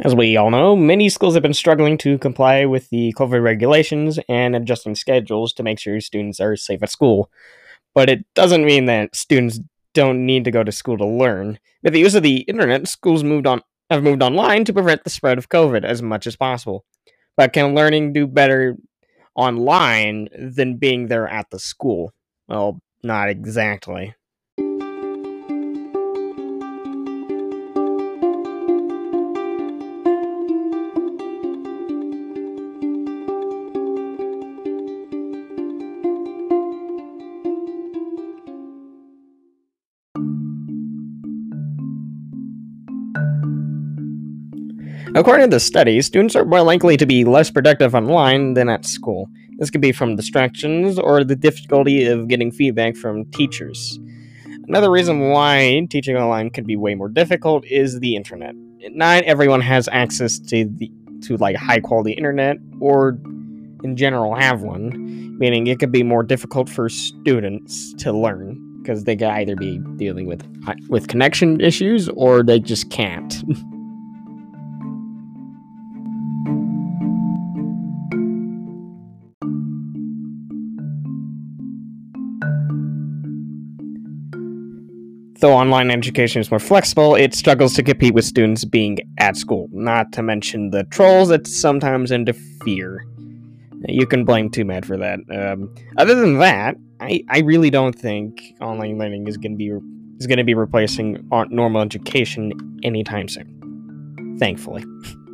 As we all know, many schools have been struggling to comply with the COVID regulations and adjusting schedules to make sure students are safe at school. But it doesn't mean that students don't need to go to school to learn. With the use of the internet, schools moved on have moved online to prevent the spread of COVID as much as possible. But can learning do better online than being there at the school? Well, not exactly. According to the study, students are more likely to be less productive online than at school. This could be from distractions or the difficulty of getting feedback from teachers. Another reason why teaching online can be way more difficult is the internet. Not everyone has access to the to like high quality internet or in general have one, meaning it could be more difficult for students to learn because they could either be dealing with with connection issues or they just can't. Though online education is more flexible, it struggles to compete with students being at school, not to mention the trolls that sometimes interfere. You can blame TwoMad for that. Um, other than that, I, I really don't think online learning is going to be is going to be replacing normal education anytime soon. Thankfully.